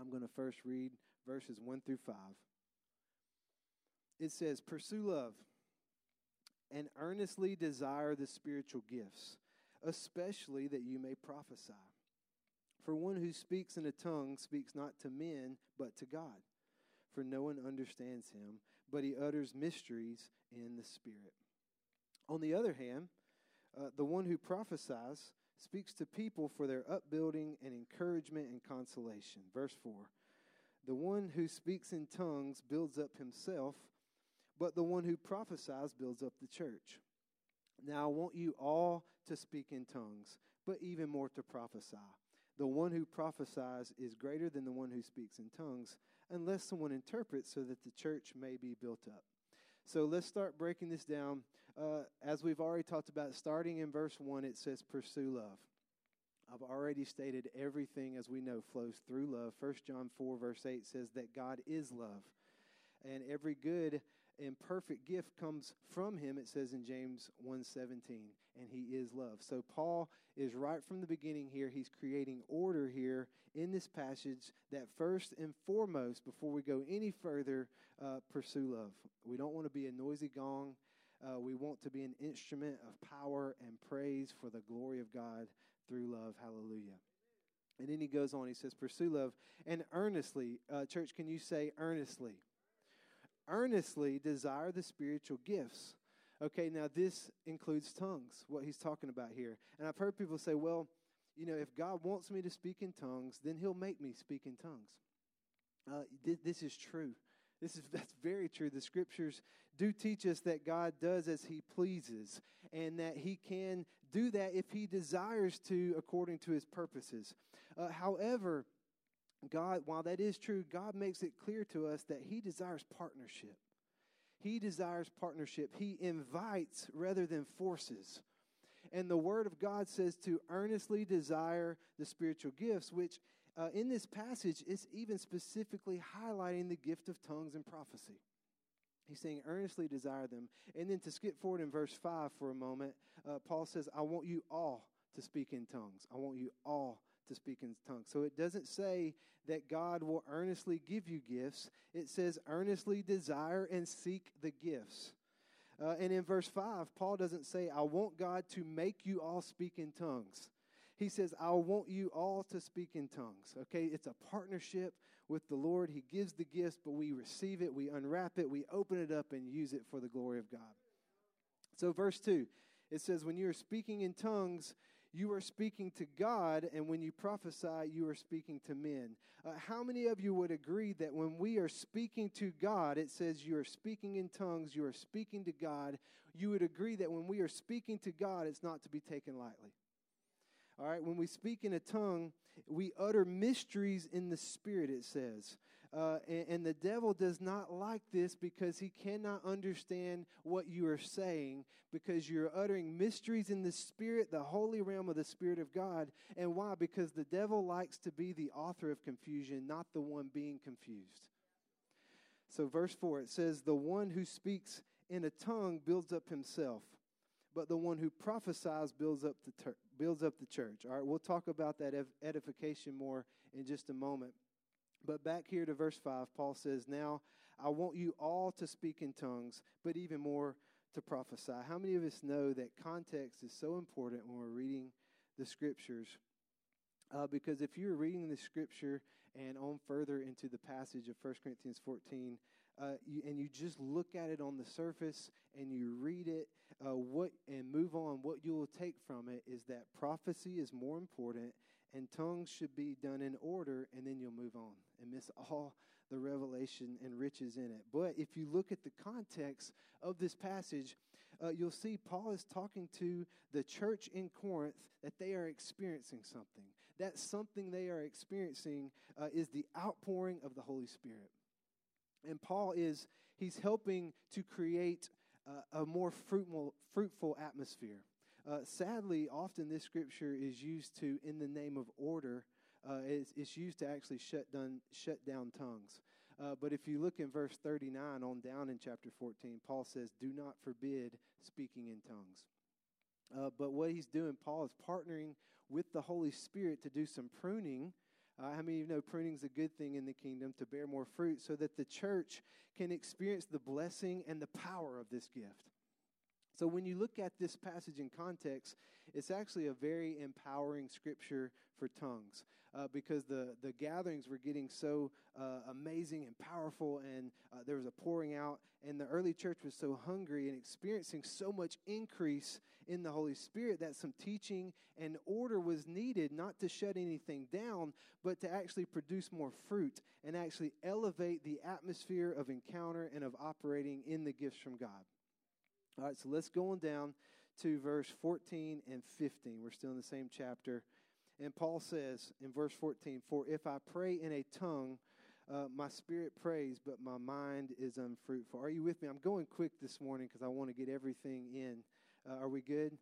I'm going to first read verses 1 through 5. It says, Pursue love and earnestly desire the spiritual gifts, especially that you may prophesy. For one who speaks in a tongue speaks not to men, but to God. For no one understands him, but he utters mysteries in the Spirit. On the other hand, uh, the one who prophesies speaks to people for their upbuilding and encouragement and consolation. Verse 4 The one who speaks in tongues builds up himself, but the one who prophesies builds up the church. Now I want you all to speak in tongues, but even more to prophesy. The one who prophesies is greater than the one who speaks in tongues, unless someone interprets so that the church may be built up. So let's start breaking this down. Uh, as we've already talked about, starting in verse 1, it says, Pursue love. I've already stated everything, as we know, flows through love. 1 John 4, verse 8 says that God is love. And every good and perfect gift comes from him it says in James 1:17 and he is love. So Paul is right from the beginning here he's creating order here in this passage that first and foremost before we go any further uh, pursue love. We don't want to be a noisy gong. Uh, we want to be an instrument of power and praise for the glory of God through love. Hallelujah. And then he goes on, he says, Pursue love and earnestly. Uh, church, can you say earnestly? earnestly desire the spiritual gifts. Okay, now this includes tongues, what he's talking about here. And I've heard people say, well, you know, if God wants me to speak in tongues, then he'll make me speak in tongues. Uh, th- this is true. This is that's very true. The scriptures do teach us that God does as he pleases and that he can do that if he desires to according to his purposes. Uh, however, God, while that is true, God makes it clear to us that He desires partnership. He desires partnership. He invites rather than forces. And the Word of God says to earnestly desire the spiritual gifts, which uh, in this passage it's even specifically highlighting the gift of tongues and prophecy. He's saying, earnestly desire them. And then to skip forward in verse 5 for a moment, uh, Paul says, I want you all to speak in tongues. I want you all to speak in tongues. So it doesn't say that God will earnestly give you gifts, it says earnestly desire and seek the gifts. Uh, and in verse 5, Paul doesn't say, I want God to make you all speak in tongues. He says, I want you all to speak in tongues. Okay, it's a partnership with the Lord. He gives the gifts, but we receive it, we unwrap it, we open it up and use it for the glory of God. So, verse 2, it says, When you are speaking in tongues, you are speaking to God, and when you prophesy, you are speaking to men. Uh, how many of you would agree that when we are speaking to God, it says you are speaking in tongues, you are speaking to God? You would agree that when we are speaking to God, it's not to be taken lightly. All right, when we speak in a tongue, we utter mysteries in the Spirit, it says. Uh, and, and, the devil does not like this because he cannot understand what you are saying because you're uttering mysteries in the Spirit, the holy realm of the Spirit of God. And why? Because the devil likes to be the author of confusion, not the one being confused. So, verse 4, it says, The one who speaks in a tongue builds up himself, but the one who prophesies builds up the, ter- builds up the church. All right, we'll talk about that edification more in just a moment. But back here to verse 5, Paul says, Now I want you all to speak in tongues, but even more to prophesy. How many of us know that context is so important when we're reading the scriptures? Uh, because if you're reading the scripture and on further into the passage of 1 Corinthians 14, uh, you, and you just look at it on the surface and you read it, uh, what and move on, what you will take from it is that prophecy is more important and tongues should be done in order, and then you'll move on and miss all the revelation and riches in it. But if you look at the context of this passage, uh, you'll see Paul is talking to the church in Corinth that they are experiencing something. That something they are experiencing uh, is the outpouring of the Holy Spirit. And Paul is, he's helping to create uh, a more fruitful, fruitful atmosphere. Uh, sadly, often this scripture is used to, in the name of order, uh, it's, it's, used to actually shut down, shut down tongues. Uh, but if you look in verse 39 on down in chapter 14, Paul says, Do not forbid speaking in tongues. Uh, but what he's doing, Paul is partnering with the Holy Spirit to do some pruning Uh, how many of you know pruning is a good thing in the kingdom to bear more fruit so that the church can experience the blessing and the power of this gift? So, when you look at this passage in context, it's actually a very empowering scripture for tongues uh, because the, the gatherings were getting so uh, amazing and powerful, and uh, there was a pouring out, and the early church was so hungry and experiencing so much increase in the Holy Spirit that some teaching and order was needed, not to shut anything down, but to actually produce more fruit and actually elevate the atmosphere of encounter and of operating in the gifts from God. All right, so let's go on down to verse 14 and 15. We're still in the same chapter. And Paul says in verse 14, For if I pray in a tongue, uh, my spirit prays, but my mind is unfruitful. Are you with me? I'm going quick this morning because I want to get everything in. Uh, are we good?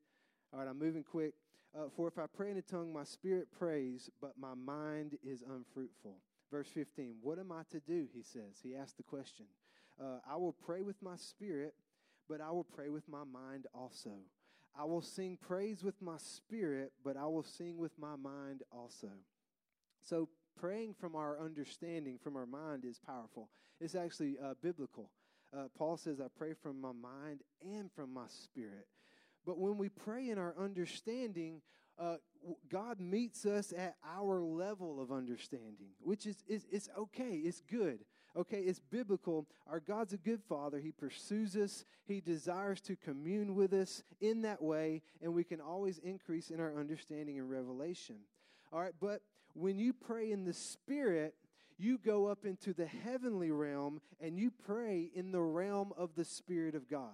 All right, I'm moving quick. Uh, For if I pray in a tongue, my spirit prays, but my mind is unfruitful. Verse 15, What am I to do? He says. He asked the question. Uh, I will pray with my spirit, but I will pray with my mind also. I will sing praise with my spirit, but I will sing with my mind also. So, praying from our understanding, from our mind, is powerful. It's actually uh, biblical. Uh, Paul says, I pray from my mind and from my spirit. But when we pray in our understanding, uh, God meets us at our level of understanding, which is, is it's okay, it's good. Okay, it's biblical. Our God's a good father. He pursues us, He desires to commune with us in that way, and we can always increase in our understanding and revelation. All right, but when you pray in the Spirit, you go up into the heavenly realm and you pray in the realm of the Spirit of God.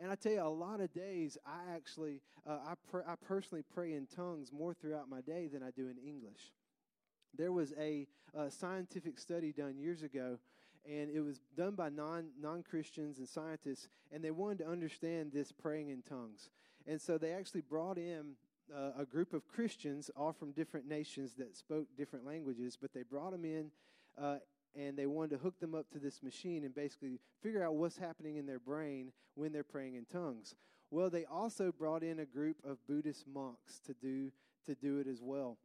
And I tell you, a lot of days I actually, uh, I, pr- I personally pray in tongues more throughout my day than I do in English. There was a, a scientific study done years ago, and it was done by non non Christians and scientists, and they wanted to understand this praying in tongues. And so they actually brought in uh, a group of Christians, all from different nations that spoke different languages, but they brought them in uh, and they wanted to hook them up to this machine and basically figure out what's happening in their brain when they're praying in tongues. Well, they also brought in a group of Buddhist monks to do to do it as well.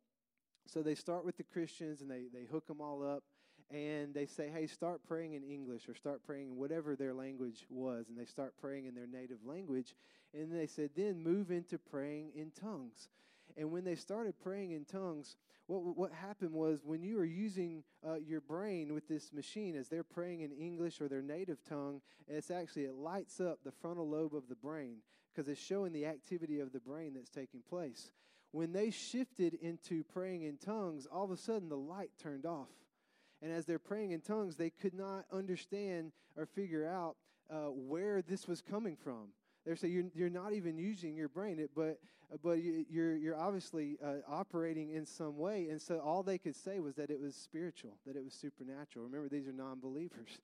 So they start with the Christians and they, they hook them all up and they say, hey, start praying in English or start praying in whatever their language was. And they start praying in their native language. And they said, then move into praying in tongues. And when they started praying in tongues, what, what happened was when you are using uh, your brain with this machine, as they're praying in English or their native tongue, it's actually, it lights up the frontal lobe of the brain because it's showing the activity of the brain that's taking place. When they shifted into praying in tongues, all of a sudden the light turned off. And as they're praying in tongues, they could not understand or figure out uh, where this was coming from. They're saying you're, you're not even using your brain, but but you're you're obviously uh, operating in some way, and so all they could say was that it was spiritual, that it was supernatural. Remember, these are non-believers,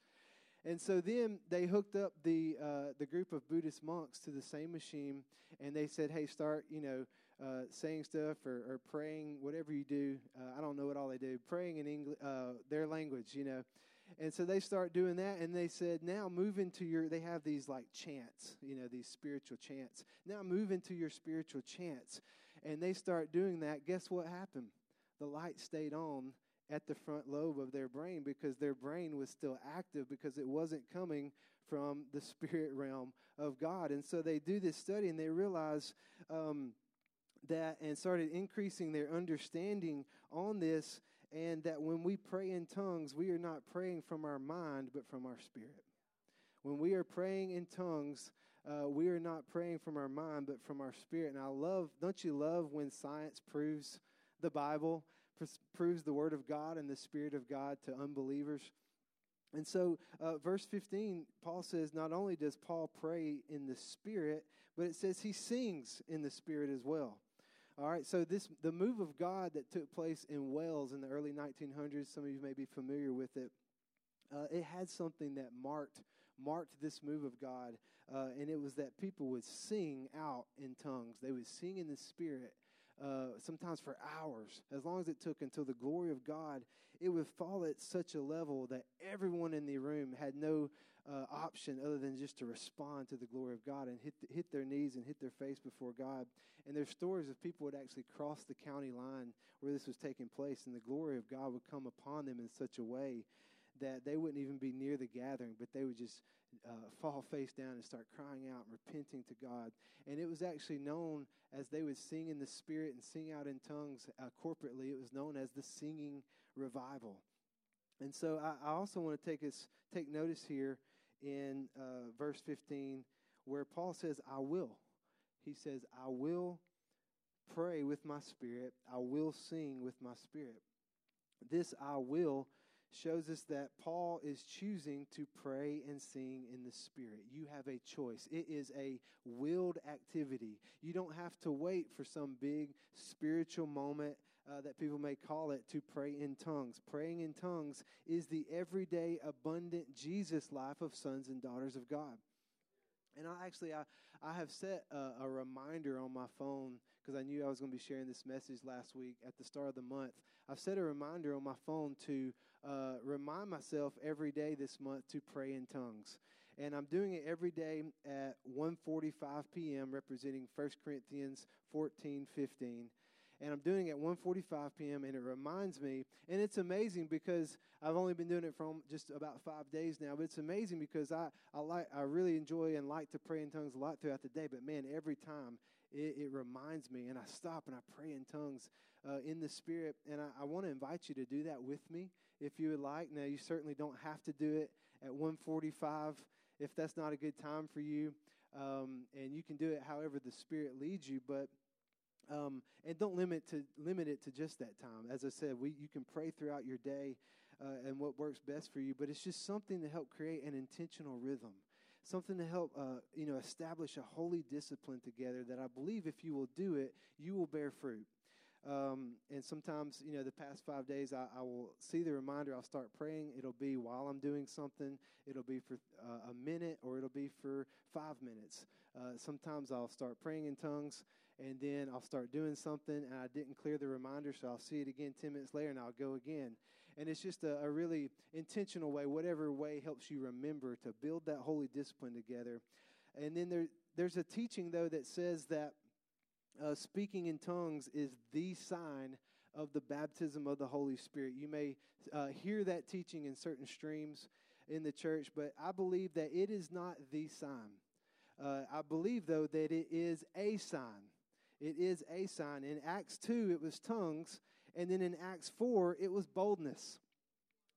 and so then they hooked up the uh, the group of Buddhist monks to the same machine, and they said, "Hey, start you know uh, saying stuff or, or, praying, whatever you do. Uh, I don't know what all they do, praying in uh, their language, you know." And so they start doing that, and they said, now move into your, they have these like chants, you know, these spiritual chants. Now move into your spiritual chants. And they start doing that. Guess what happened? The light stayed on at the front lobe of their brain because their brain was still active because it wasn't coming from the spirit realm of God. And so they do this study and they realize um, that and started increasing their understanding on this and that when we pray in tongues, we are not praying from our mind, but from our spirit. When we are praying in tongues, uh, we are not praying from our mind, but from our spirit. And I love, don't you love when science proves the Bible, pr- proves the Word of God and the Spirit of God to unbelievers? And so, uh, verse 15, Paul says, not only does Paul pray in the Spirit, but it says he sings in the Spirit as well. All right, so this the move of God that took place in Wales in the early 1900s. Some of you may be familiar with it. Uh, it had something that marked marked this move of God, uh, and it was that people would sing out in tongues. They would sing in the Spirit. uh, sometimes for hours, as long as it took until the glory of God, it would fall at such a level that everyone in the room had no uh, option other than just to respond to the glory of God and hit, hit their knees and hit their face before God. And there's stories of people would actually cross the county line where this was taking place, and the glory of God would come upon them in such a way that they wouldn't even be near the gathering, but they would just uh, fall face down and start crying out and repenting to God. And it was actually known as they would sing in the Spirit and sing out in tongues uh, corporately, it was known as the singing revival. And so I, I also want to take us take notice here in uh, verse 15 where Paul says, I will. He says, I will pray with my spirit, I will sing with my spirit. This I will shows us that Paul is choosing to pray and sing in the Spirit. You have a choice. It is a willed activity. You don't have to wait for some big spiritual moment uh, that people may call it to pray in tongues. Praying in tongues is the everyday, abundant Jesus life of sons and daughters of God. And I actually, I, I have set a, a reminder on my phone because I knew I was going to be sharing this message last week at the start of the month. I've set a reminder on my phone to uh, remind myself every day this month to pray in tongues. And I'm doing it every day at 1:45 p.m., representing 1 Corinthians 14, 15 and I'm doing it at 1:45 p.m. and it reminds me and it's amazing because I've only been doing it for just about 5 days now but it's amazing because I I like I really enjoy and like to pray in tongues a lot throughout the day but man every time it, it reminds me and I stop and I pray in tongues uh, in the spirit and I, I want to invite you to do that with me if you would like now you certainly don't have to do it at 1:45 if that's not a good time for you um, and you can do it however the spirit leads you but um, and don't limit to limit it to just that time. As I said, we you can pray throughout your day uh, and what works best for you. But it's just something to help create an intentional rhythm, something to help uh, you know establish a holy discipline together. That I believe if you will do it, you will bear fruit. Um, and sometimes, you know, the past five days, I, I, will see the reminder. I'll start praying. It'll be while I'm doing something. It'll be for uh, a minute, or it'll be for five minutes. Uh, sometimes I'll start praying in tongues, and then I'll start doing something and I didn't clear the reminder, so I'll see it again 10 minutes later and I'll go again. And it's just a, a really intentional way, whatever way helps you remember to build that holy discipline together. And then there, there's a teaching, though, that says that uh, speaking in tongues is the sign of the baptism of the Holy Spirit. You may uh, hear that teaching in certain streams in the church, but I believe that it is not the sign. Uh, I believe, though, that it is a sign. It is a sign. In Acts 2, it was tongues. And then in Acts 4, it was boldness.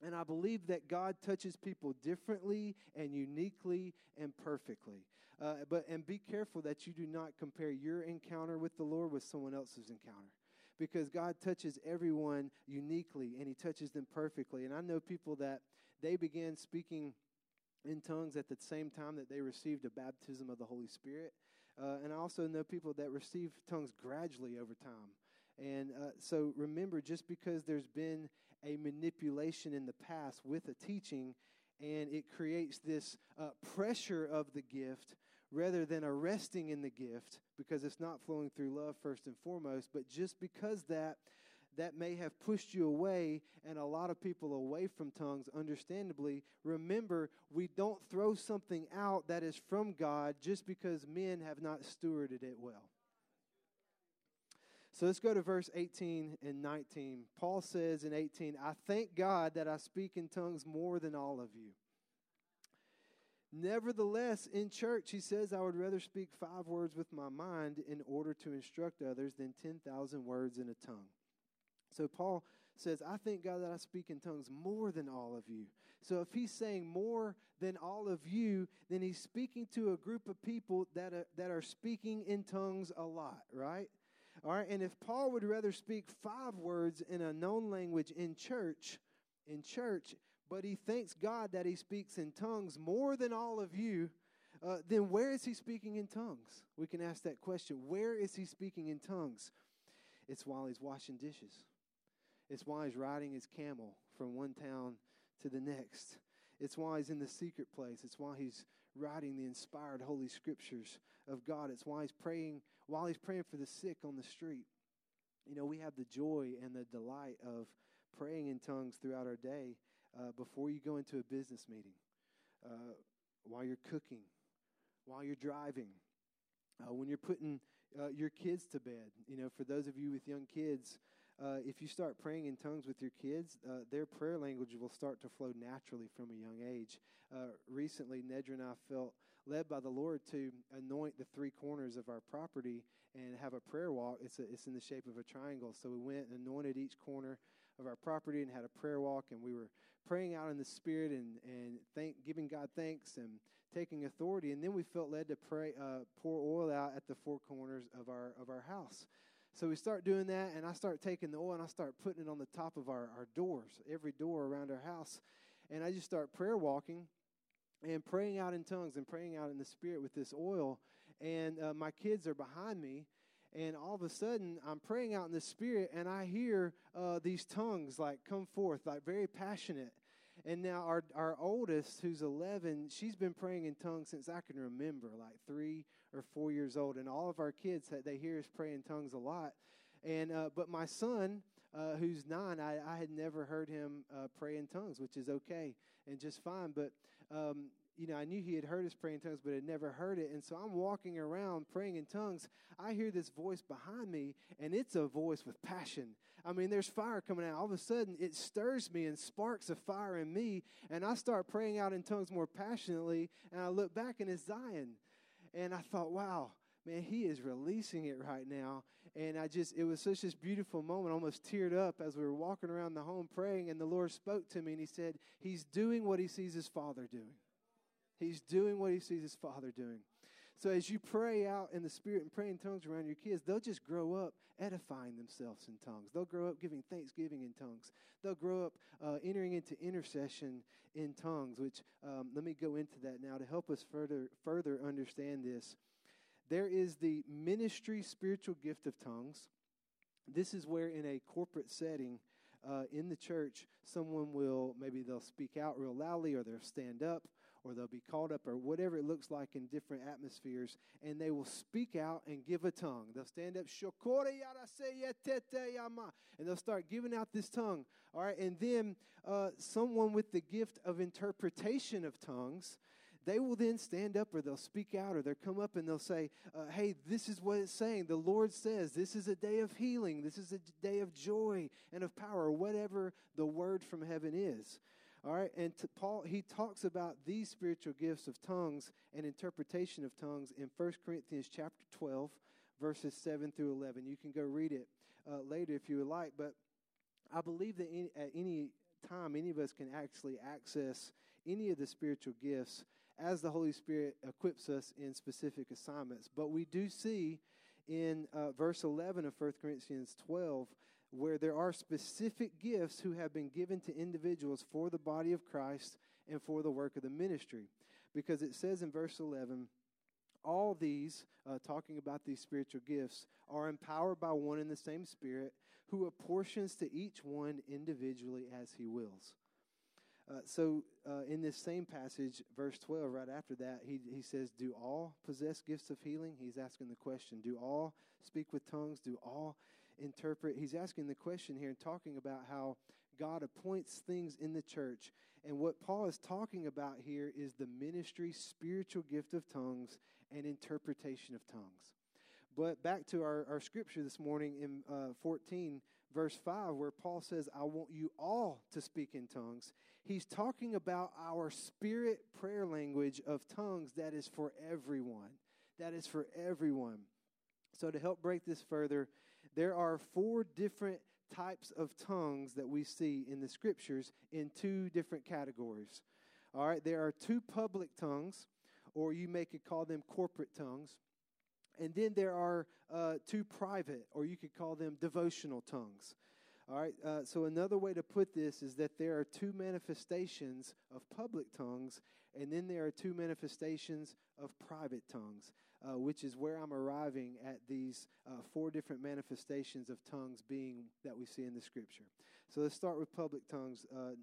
And I believe that God touches people differently and uniquely and perfectly. Uh, but and be careful that you do not compare your encounter with the Lord with someone else's encounter, because God touches everyone uniquely and He touches them perfectly. And I know people that they began speaking in tongues at the same time that they received a baptism of the Holy Spirit. Uh, and I also know people that receive tongues gradually over time. And uh, so remember, just because there's been a manipulation in the past with a teaching, and it creates this uh, pressure of the gift rather than a resting in the gift because it's not flowing through love first and foremost, but just because that that may have pushed you away and a lot of people away from tongues, understandably, remember we don't throw something out that is from God just because men have not stewarded it well. So let's go to verse 18 and 19. Paul says in 18, I thank God that I speak in tongues more than all of you. Nevertheless, in church, he says, I would rather speak five words with my mind in order to instruct others than 10,000 words in a tongue. So Paul says, I thank God that I speak in tongues more than all of you. So if he's saying more than all of you, then he's speaking to a group of people that are, that are speaking in tongues a lot, right? All right, and if Paul would rather speak five words in a known language in church, in church, but he thanks God that he speaks in tongues more than all of you, uh, then where is he speaking in tongues? We can ask that question. Where is he speaking in tongues? It's while he's washing dishes. It's why he's riding his camel from one town to the next. It's why he's in the secret place. It's why he's writing the inspired holy scriptures of God. It's why he's praying while he's praying for the sick on the street. you know, we have the joy and the delight of praying in tongues throughout our day uh, before you go into a business meeting, uh, while you're cooking, while you're driving, uh, when you're putting uh, your kids to bed. You know, for those of you with young kids, uh, if you start praying in tongues with your kids, uh, their prayer language will start to flow naturally from a young age. Uh, recently, Nedra and I felt led by the Lord to anoint the three corners of our property and have a prayer walk. It's, a, it's in the shape of a triangle. So we went and anointed each corner of our property and had a prayer walk, and we were praying out in the Spirit and, and thank, giving God thanks and taking authority. And then we felt led to pray, uh, pour oil out at the four corners of our, of our house. So we start doing that, and I start taking the oil and I start putting it on the top of our, our doors, every door around our house. And I just start prayer walking and praying out in tongues and praying out in the Spirit with this oil. And uh, my kids are behind me. And all of a sudden, I'm praying out in the Spirit, and I hear uh, these tongues like come forth, like very passionate. And now our our oldest, who's 11, she's been praying in tongues since I can remember, like three or four years old. And all of our kids, they hear us pray in tongues a lot. And uh, but my son, uh, who's nine, I, I had never heard him uh, pray in tongues, which is okay and just fine. But um, you know, I knew he had heard us pray in tongues, but had never heard it. And so I'm walking around praying in tongues. I hear this voice behind me, and it's a voice with passion. I mean, there's fire coming out. All of a sudden, it stirs me and sparks a fire in me, and I start praying out in tongues more passionately. And I look back, and it's Zion. And I thought, wow, man, he is releasing it right now. And I just, it was such this beautiful moment, almost teared up as we were walking around the home praying. And the Lord spoke to me, and He said, He's doing what He sees His Father doing. He's doing what he sees his father doing. So as you pray out in the spirit and pray in tongues around your kids, they'll just grow up edifying themselves in tongues. They'll grow up giving thanksgiving in tongues. They'll grow up uh, entering into intercession in tongues. Which um, let me go into that now to help us further further understand this. There is the ministry spiritual gift of tongues. This is where in a corporate setting. Uh, in the church, someone will maybe they'll speak out real loudly or they'll stand up or they'll be called up or whatever it looks like in different atmospheres, and they will speak out and give a tongue. They'll stand up, and they'll start giving out this tongue. All right, and then uh, someone with the gift of interpretation of tongues they will then stand up or they'll speak out or they'll come up and they'll say, uh, Hey, this is what it's saying. The Lord says this is a day of healing, this is a day of joy and of power, whatever the word from heaven is. All right, and Paul he talks about these spiritual gifts of tongues and interpretation of tongues in 1 Corinthians chapter 12, verses 7 through 11. You can go read it uh, later if you would like, but I believe that at any time any of us can actually access any of the spiritual gifts as the Holy Spirit equips us in specific assignments. But we do see in uh, verse 11 of 1 Corinthians 12 where there are specific gifts who have been given to individuals for the body of Christ and for the work of the ministry. Because it says in verse 11, all these, uh, talking about these spiritual gifts, are empowered by one and the same Spirit who apportions to each one individually as he wills. Uh, so, uh, in this same passage, verse 12, right after that, he, he says, Do all possess gifts of healing? He's asking the question Do all speak with tongues? Do all interpret. He's asking the question here and talking about how God appoints things in the church. And what Paul is talking about here is the ministry, spiritual gift of tongues, and interpretation of tongues. But back to our, our scripture this morning in uh, 14, verse 5, where Paul says, I want you all to speak in tongues. He's talking about our spirit prayer language of tongues that is for everyone. That is for everyone. So, to help break this further, there are four different types of tongues that we see in the scriptures in two different categories. All right, there are two public tongues, or you may could call them corporate tongues. And then there are uh, two private, or you could call them devotional tongues. All right, uh, so another way to put this is that there are two manifestations of public tongues, and then there are two manifestations of private tongues uh, which is where I'm arriving at these uh, four different manifestations of tongues being that we see in the scripture. So let's start with public tongues. Uh,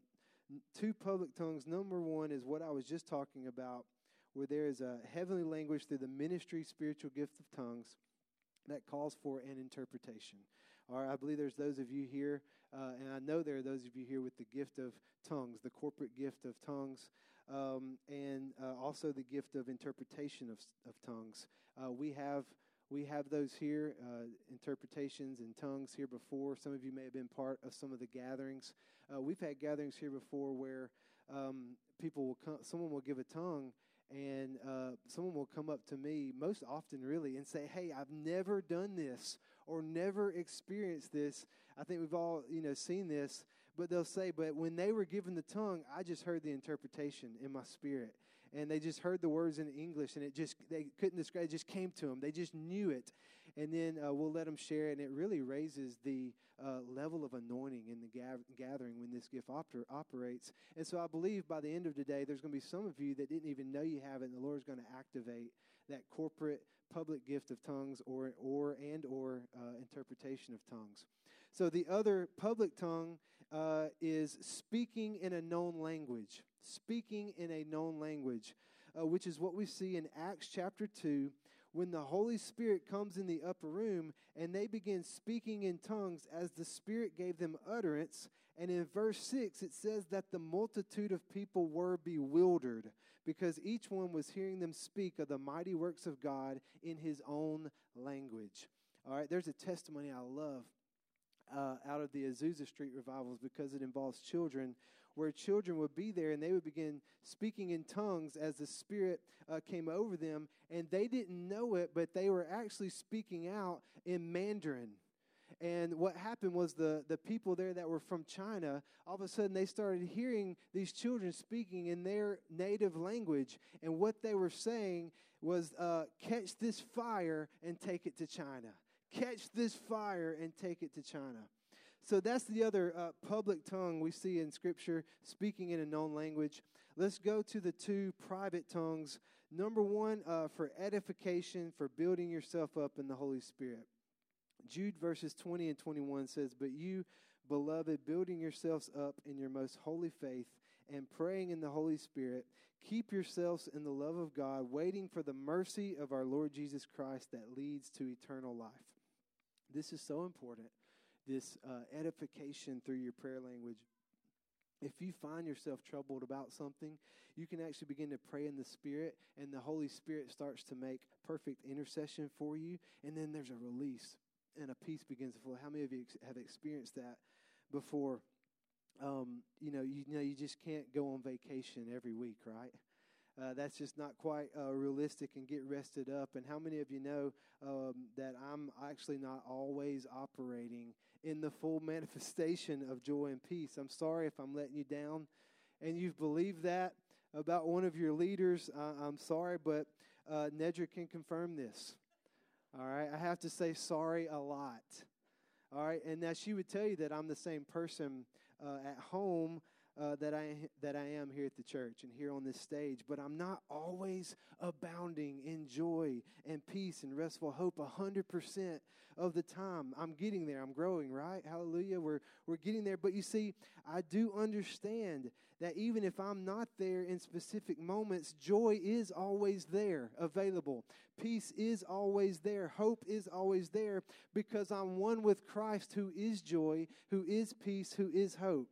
two public tongues. Number one is what I was just talking about, where there is a heavenly language through the ministry, spiritual gift of tongues that calls for an interpretation. Or I believe there's those of you here, uh, and I know there are those of you here with the gift of tongues, the corporate gift of tongues, um, and uh, also the gift of interpretation of, of tongues. Uh, we have we have those here, uh, interpretations and tongues here before. Some of you may have been part of some of the gatherings. Uh, we've had gatherings here before where um, people will come, someone will give a tongue, and uh, someone will come up to me, most often really, and say, "Hey, I've never done this or never experienced this." I think we've all, you know, seen this, but they'll say, "But when they were given the tongue, I just heard the interpretation in my spirit." and they just heard the words in English, and it just they couldn't describe. It just came to them. They just knew it, and then uh, we'll let them share, and it really raises the uh, level of anointing in the gathering when this gift oper- operates. And so I believe by the end of today, there's going to be some of you that didn't even know you have it, and the Lord's going to activate that corporate public gift of tongues or or and or uh, interpretation of tongues. So the other public tongue uh, is speaking in a known language. Speaking in a known language, uh, which is what we see in Acts chapter 2 when the Holy Spirit comes in the upper room and they begin speaking in tongues as the Spirit gave them utterance. And in verse 6, it says that the multitude of people were bewildered because each one was hearing them speak of the mighty works of God in his own language. All right, there's a testimony I love uh, out of the Azusa Street revivals because it involves children, where children would be there and they would begin speaking in tongues as the Spirit uh, came over them, and they didn't know it, but they were actually speaking out in Mandarin. And what happened was the, the people there that were from China, all of a sudden they started hearing these children speaking in their native language. And what they were saying was, uh, catch this fire and take it to China catch this fire and take it to China. So that's the other uh, public tongue we see in Scripture, speaking in a known language. Let's go to the two private tongues. Number one, uh, for edification, for building yourself up in the Holy Spirit. Jude verses 20 and 21 says, But you, beloved, building yourselves up in your most holy faith and praying in the Holy Spirit, keep yourselves in the love of God, waiting for the mercy of our Lord Jesus Christ that leads to eternal life. This is so important, this uh, edification through your prayer language. If you find yourself troubled about something, you can actually begin to pray in the Spirit, and the Holy Spirit starts to make perfect intercession for you, and then there's a release, and a peace begins to flow. How many of you have experienced that before? Um, you know, you, you know, you just can't go on vacation every week, right? Uh, that's just not quite uh, realistic and get rested up. And how many of you know um, that I'm actually not always operating in the full manifestation of joy and peace? I'm sorry if I'm letting you down and you've believed that about one of your leaders. I'm sorry, but uh, Nedra can confirm this. All right, I have to say sorry a lot. All right, and now she would tell you that I'm the same person uh, at home uh, that I that I am here at the church and here on this stage, but I'm not always abounding in joy and peace and restful hope a hundred percent of the time. I'm getting there. I'm growing. Right? Hallelujah. We're we're getting there. But you see, I do understand that even if I'm not there in specific moments, joy is always there, available. Peace is always there. Hope is always there because I'm one with Christ, who is joy, who is peace, who is hope.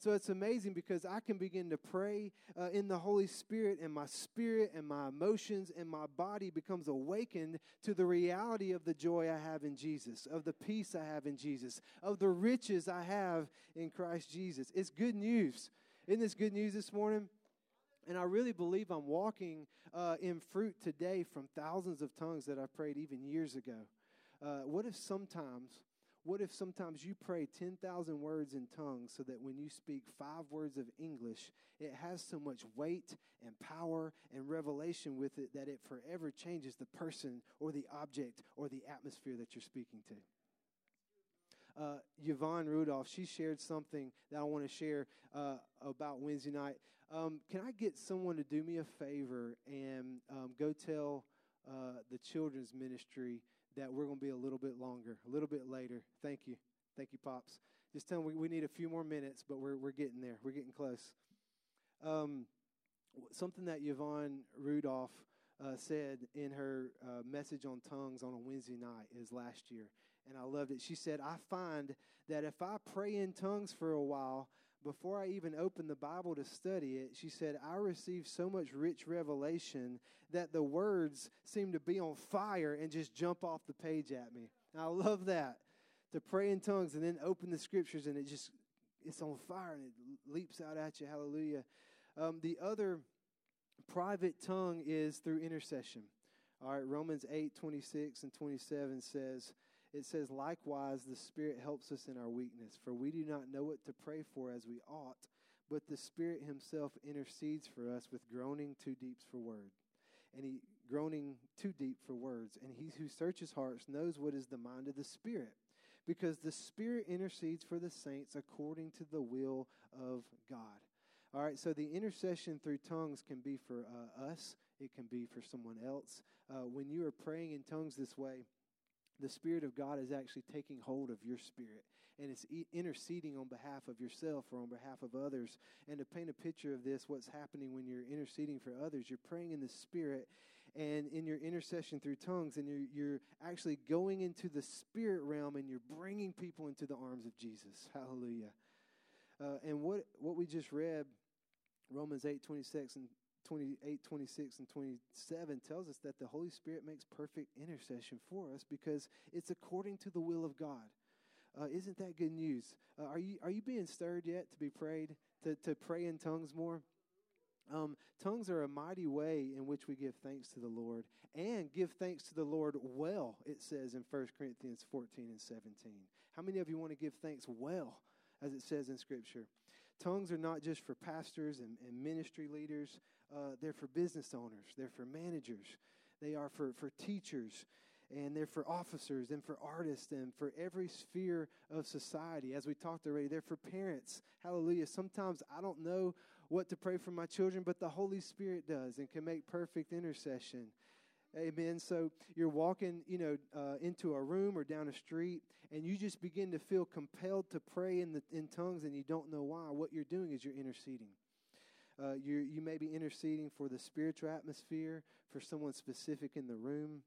So it's amazing because I can begin to pray uh, in the Holy Spirit, and my spirit and my emotions and my body becomes awakened to the reality of the joy I have in Jesus, of the peace I have in Jesus, of the riches I have in Christ Jesus. It's good news. Isn't this good news this morning? And I really believe I'm walking uh, in fruit today from thousands of tongues that I prayed even years ago. Uh, what if sometimes what if sometimes you pray 10,000 words in tongues so that when you speak five words of English, it has so much weight and power and revelation with it that it forever changes the person or the object or the atmosphere that you're speaking to? Uh, Yvonne Rudolph, she shared something that I want to share uh, about Wednesday night. Um, can I get someone to do me a favor and um, go tell uh, the children's ministry that we're going to be a little bit longer, a little bit later. Thank you. Thank you, Pops. Just tell them we, we need a few more minutes, but we're, we're getting there. We're getting close. Um, something that Yvonne Rudolph uh, said in her uh, message on tongues on a Wednesday night is last year. and I loved it. She said, I find that if I pray in tongues for a while, before I even open the Bible to study it, she said, I receive so much rich revelation that the words seem to be on fire and just jump off the page at me. I love that. To pray in tongues and then open the scriptures and it just it's on fire and it leaps out at you. Hallelujah. Um, the other private tongue is through intercession. All right, Romans 8, 26 and 27 says, it says, Likewise, the Spirit helps us in our weakness, for we do not know what to pray for as we ought, but the Spirit Himself intercedes for us with groaning too deep for word. And He groaning too deep for words. And He who searches hearts knows what is the mind of the Spirit, because the Spirit intercedes for the saints according to the will of God. All right, so the intercession through tongues can be for uh, us, it can be for someone else. Uh, when you are praying in tongues this way, the Spirit of God is actually taking hold of your spirit and it's interceding on behalf of yourself or on behalf of others. And to paint a picture of this, what's happening when you're interceding for others, you're praying in the Spirit and in your intercession through tongues, and you're, you're actually going into the spirit realm and you're bringing people into the arms of Jesus. Hallelujah. Uh, and what, what we just read, Romans 8 26 and 28, 26, and 27 tells us that the Holy Spirit makes perfect intercession for us because it's according to the will of God. Uh, isn't that good news? Uh, are you are you being stirred yet to be prayed to to pray in tongues more? Um, tongues are a mighty way in which we give thanks to the Lord and give thanks to the Lord well. It says in 1 Corinthians 14 and 17. How many of you want to give thanks well, as it says in Scripture? Tongues are not just for pastors and, and ministry leaders, uh, they're for business owners, they're for managers, they are for, for teachers, and they're for officers and for artists and for every sphere of society. As we talked already, they're for parents. Hallelujah. Sometimes I don't know what to pray for my children, but the Holy Spirit does and can make perfect intercession. Amen. So you're walking, you know, uh, into a room or down a street, and you just begin to feel compelled to pray in the in tongues, and you don't know why. What you're doing is you're interceding. Uh, you you may be interceding for the spiritual atmosphere, for someone specific in the room,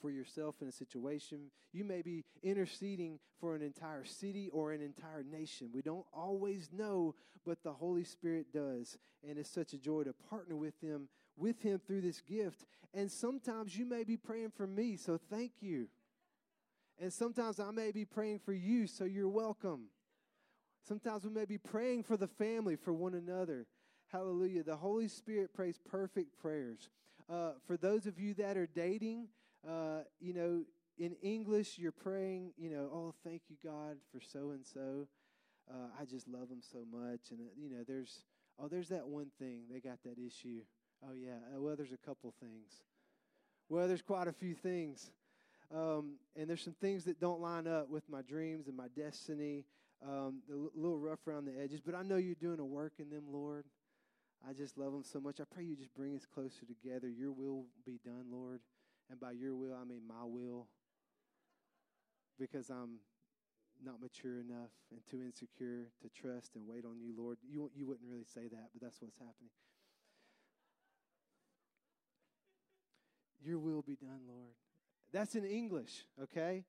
for yourself in a situation. You may be interceding for an entire city or an entire nation. We don't always know, but the Holy Spirit does, and it's such a joy to partner with Him with Him through this gift. And sometimes you may be praying for me, so thank you. And sometimes I may be praying for you, so you're welcome. Sometimes we may be praying for the family, for one another. Hallelujah. The Holy Spirit prays perfect prayers. Uh, for those of you that are dating, uh, you know, in English, you're praying, you know, oh, thank you, God, for so and so. I just love them so much. And, uh, you know, there's, oh, there's that one thing. They got that issue. Oh, yeah. Uh, well, there's a couple things. Well, there's quite a few things. Um, and there's some things that don't line up with my dreams and my destiny. Um, a little rough around the edges, but I know you're doing a work in them, Lord. I just love them so much. I pray you just bring us closer together. Your will be done, Lord. And by your will, I mean my will. Because I'm not mature enough and too insecure to trust and wait on you, Lord. You, you wouldn't really say that, but that's what's happening. Your will be done, Lord. That's in English, okay?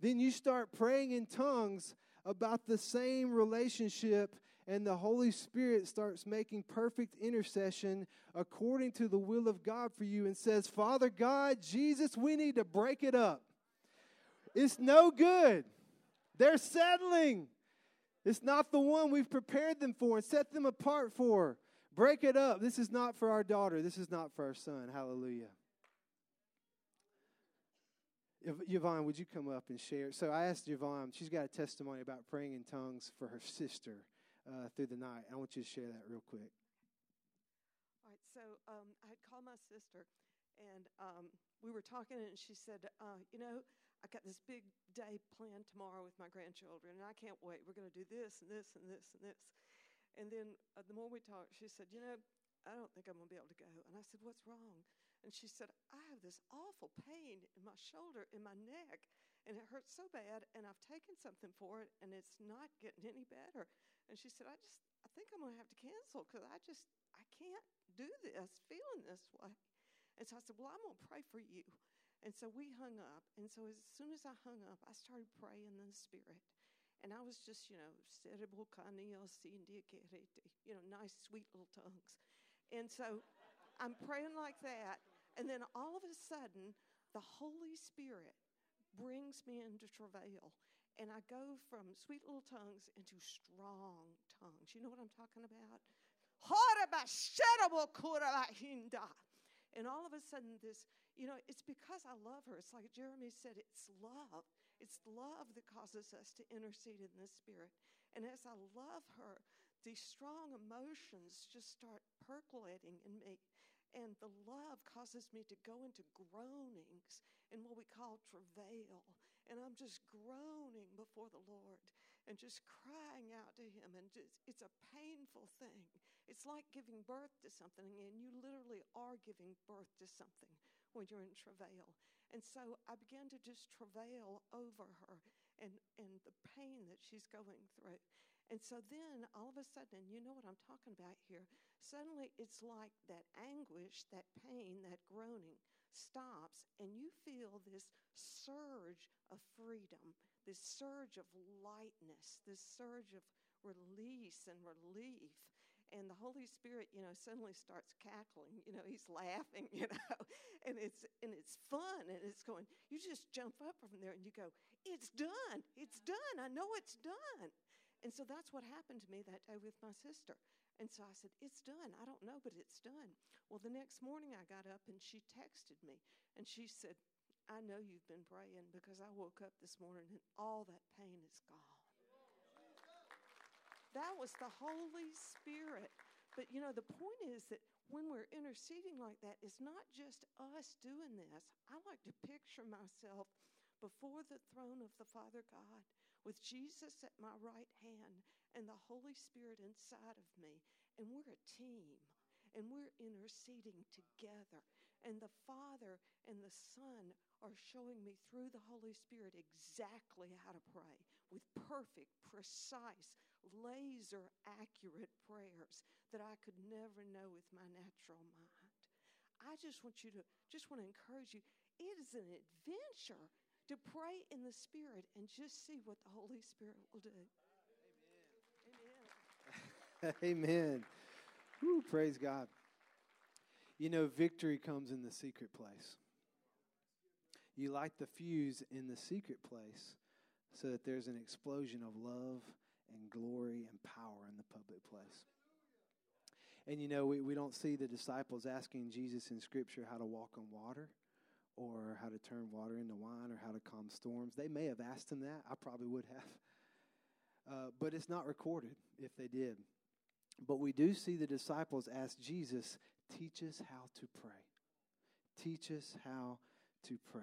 Then you start praying in tongues about the same relationship, and the Holy Spirit starts making perfect intercession according to the will of God for you and says, Father God, Jesus, we need to break it up. It's no good. They're settling. It's not the one we've prepared them for and set them apart for. Break it up. This is not for our daughter. This is not for our son. Hallelujah. Yvonne, would you come up and share? So I asked Yvonne, she's got a testimony about praying in tongues for her sister uh, through the night. I want you to share that real quick. All right, so um, I had called my sister, and um, we were talking, and she said, uh, You know, I got this big day planned tomorrow with my grandchildren, and I can't wait. We're going to do this and this and this and this. And then uh, the more we talked, she said, You know, I don't think I'm going to be able to go. And I said, What's wrong? And she said, I have this awful pain in my shoulder, in my neck, and it hurts so bad, and I've taken something for it, and it's not getting any better. And she said, I just, I think I'm going to have to cancel because I just, I can't do this, feeling this way. And so I said, Well, I'm going to pray for you. And so we hung up. And so as soon as I hung up, I started praying in the Spirit. And I was just, you know, you know, nice, sweet little tongues. And so I'm praying like that. And then all of a sudden, the Holy Spirit brings me into travail. And I go from sweet little tongues into strong tongues. You know what I'm talking about? And all of a sudden, this, you know, it's because I love her. It's like Jeremy said, it's love. It's love that causes us to intercede in the Spirit. And as I love her, these strong emotions just start percolating in me. And the love causes me to go into groanings and what we call travail. And I'm just groaning before the Lord and just crying out to Him. And just, it's a painful thing. It's like giving birth to something, and you literally are giving birth to something when you're in travail. And so I began to just travail over her and, and the pain that she's going through. And so then all of a sudden, and you know what I'm talking about here, suddenly it's like that anguish, that pain, that groaning stops, and you feel this surge of freedom, this surge of lightness, this surge of release and relief. And the Holy Spirit, you know, suddenly starts cackling. You know, he's laughing, you know, and it's and it's fun, and it's going. You just jump up from there and you go, "It's done! It's done! I know it's done!" And so that's what happened to me that day with my sister. And so I said, It's done. I don't know, but it's done. Well, the next morning I got up and she texted me and she said, I know you've been praying because I woke up this morning and all that pain is gone. That was the Holy Spirit. But you know, the point is that when we're interceding like that, it's not just us doing this. I like to picture myself before the throne of the Father God with Jesus at my right hand and the Holy Spirit inside of me. And we're a team and we're interceding together. And the Father and the Son are showing me through the Holy Spirit exactly how to pray with perfect, precise, laser accurate prayers that I could never know with my natural mind. I just want you to, just want to encourage you. It is an adventure to pray in the Spirit and just see what the Holy Spirit will do. Amen. Woo, praise God. You know, victory comes in the secret place. You light the fuse in the secret place so that there's an explosion of love and glory and power in the public place. And you know, we, we don't see the disciples asking Jesus in Scripture how to walk on water or how to turn water into wine or how to calm storms. They may have asked him that. I probably would have. Uh, but it's not recorded if they did. But we do see the disciples ask Jesus, teach us how to pray. Teach us how to pray.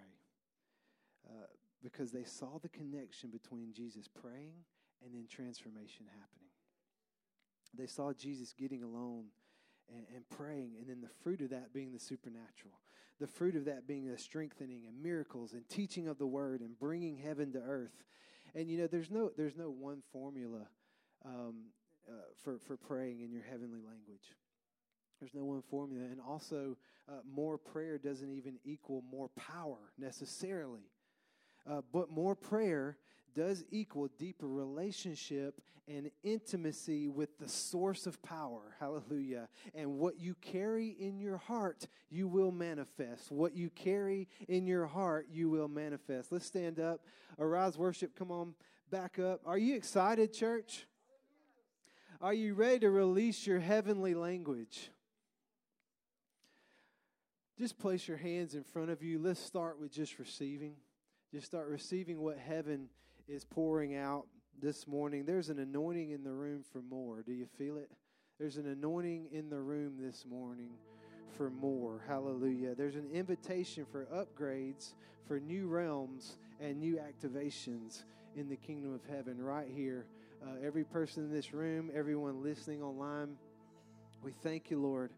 Uh, because they saw the connection between Jesus praying and then transformation happening. They saw Jesus getting alone and, and praying, and then the fruit of that being the supernatural. The fruit of that being the strengthening and miracles and teaching of the word and bringing heaven to earth. And you know, there's no there's no one formula um, uh, for for praying in your heavenly language. There's no one formula, and also uh, more prayer doesn't even equal more power necessarily. Uh, but more prayer does equal deeper relationship and intimacy with the source of power. Hallelujah. And what you carry in your heart, you will manifest. What you carry in your heart, you will manifest. Let's stand up. Arise worship. Come on back up. Are you excited, church? Are you ready to release your heavenly language? Just place your hands in front of you. Let's start with just receiving. Just start receiving what heaven is pouring out this morning. There's an anointing in the room for more. Do you feel it? There's an anointing in the room this morning for more. Hallelujah. There's an invitation for upgrades, for new realms, and new activations in the kingdom of heaven right here. Uh, every person in this room, everyone listening online, we thank you, Lord.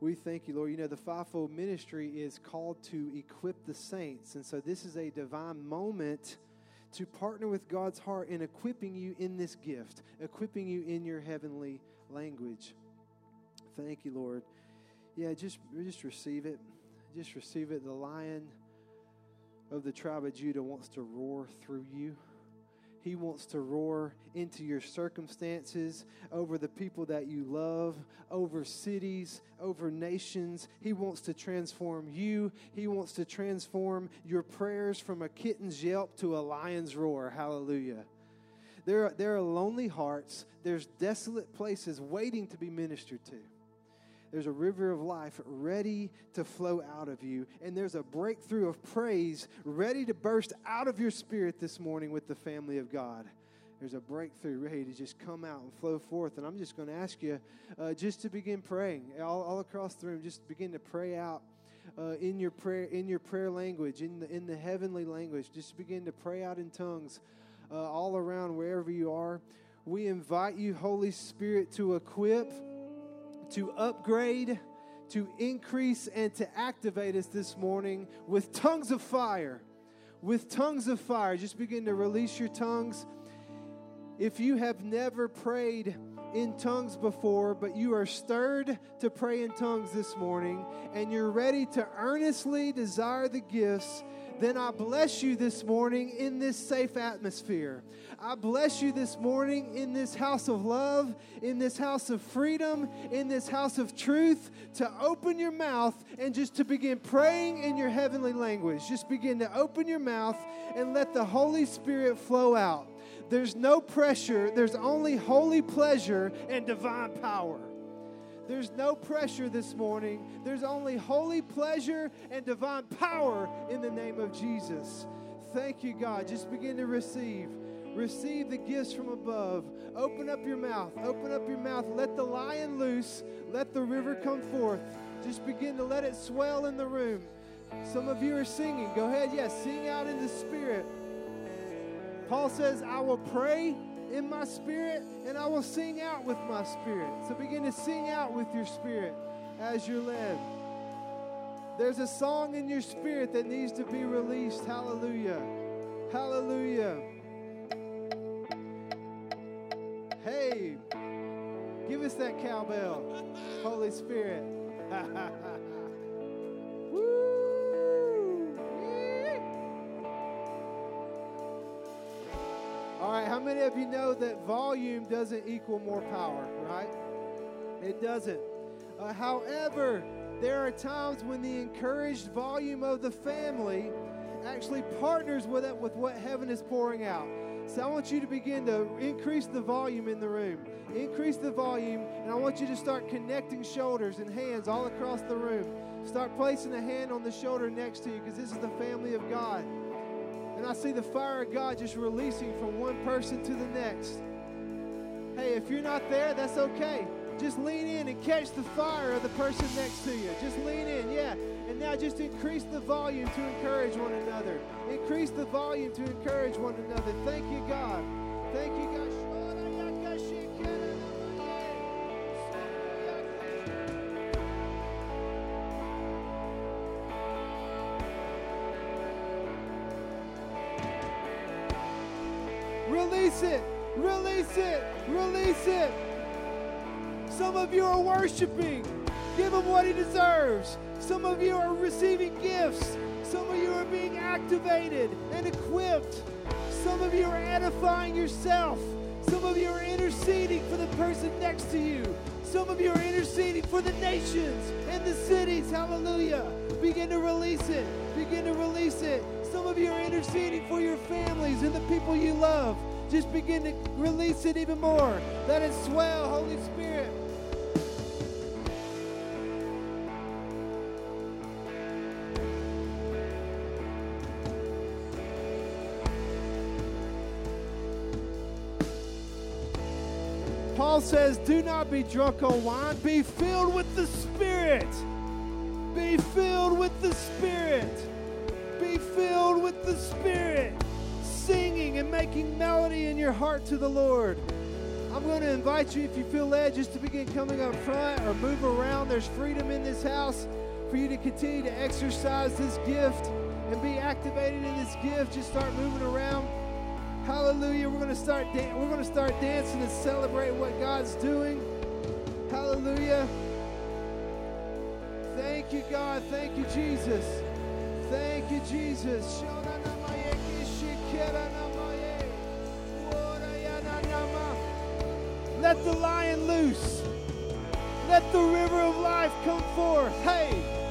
We thank you, Lord. You know, the fivefold ministry is called to equip the saints. And so this is a divine moment to partner with God's heart in equipping you in this gift, equipping you in your heavenly language. Thank you, Lord. Yeah, just just receive it. Just receive it. The lion of the tribe of Judah wants to roar through you. He wants to roar into your circumstances, over the people that you love, over cities, over nations. He wants to transform you. He wants to transform your prayers from a kitten's yelp to a lion's roar. Hallelujah. There are, there are lonely hearts, there's desolate places waiting to be ministered to. There's a river of life ready to flow out of you. And there's a breakthrough of praise ready to burst out of your spirit this morning with the family of God. There's a breakthrough ready to just come out and flow forth. And I'm just going to ask you uh, just to begin praying all, all, across the room. Just begin to pray out. Uh, in your prayer, in your prayer language, in the in the heavenly language, just begin to pray out in tongues, uh, all around wherever you are. We invite you, Holy Spirit, to equip to upgrade, to increase, and to activate us this morning with tongues of fire. With tongues of fire. Just begin to release your tongues. If you have never prayed in tongues before, but you are stirred to pray in tongues this morning, and you're ready to earnestly desire the gifts then I bless you this morning in this safe atmosphere. I bless you this morning in this house of love, in this house of freedom, in this house of truth to open your mouth and just to begin praying in your heavenly language. Just begin to open your mouth and let the Holy Spirit flow out. There's no pressure, there's only holy pleasure and divine power. There's no pressure this morning. There's only holy pleasure and divine power in the name of Jesus. Thank you, God. Just begin to receive. Receive the gifts from above. Open up your mouth. Open up your mouth. Let the lion loose. Let the river come forth. Just begin to let it swell in the room. Some of you are singing. Go ahead. Yes, sing out in the spirit. Paul says, I will pray in my spirit and I will sing out with my spirit. So begin to sing out with your spirit as you're led. There's a song in your spirit that needs to be released. Hallelujah. Hallelujah. Hey, give us that cowbell, Holy Spirit. How many of you know that volume doesn't equal more power, right? It doesn't. Uh, however, there are times when the encouraged volume of the family actually partners with it with what heaven is pouring out. So I want you to begin to increase the volume in the room. Increase the volume, and I want you to start connecting shoulders and hands all across the room. Start placing a hand on the shoulder next to you because this is the family of God. And I see the fire of God just releasing from one person to the next. Hey, if you're not there, that's okay. Just lean in and catch the fire of the person next to you. Just lean in, yeah. And now just increase the volume to encourage one another. Increase the volume to encourage one another. Thank you, God. Thank you, God. Release it. Release it. Some of you are worshiping. Give him what he deserves. Some of you are receiving gifts. Some of you are being activated and equipped. Some of you are edifying yourself. Some of you are interceding for the person next to you. Some of you are interceding for the nations and the cities. Hallelujah. Begin to release it. Begin to release it. Some of you are interceding for your families and the people you love. Just begin to release it even more. Let it swell, Holy Spirit. Paul says, Do not be drunk on wine, be filled with the Spirit. Be filled with the Spirit. Be filled with the Spirit singing and making melody in your heart to the Lord. I'm going to invite you, if you feel led, just to begin coming up front or move around. There's freedom in this house for you to continue to exercise this gift and be activated in this gift. Just start moving around. Hallelujah. We're going to start we're going to start dancing and celebrate what God's doing. Hallelujah. Thank you, God. Thank you, Jesus. Thank you, Jesus. Let the lion loose. Let the river of life come forth. Hey.